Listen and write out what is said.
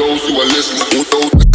those who are listening. Those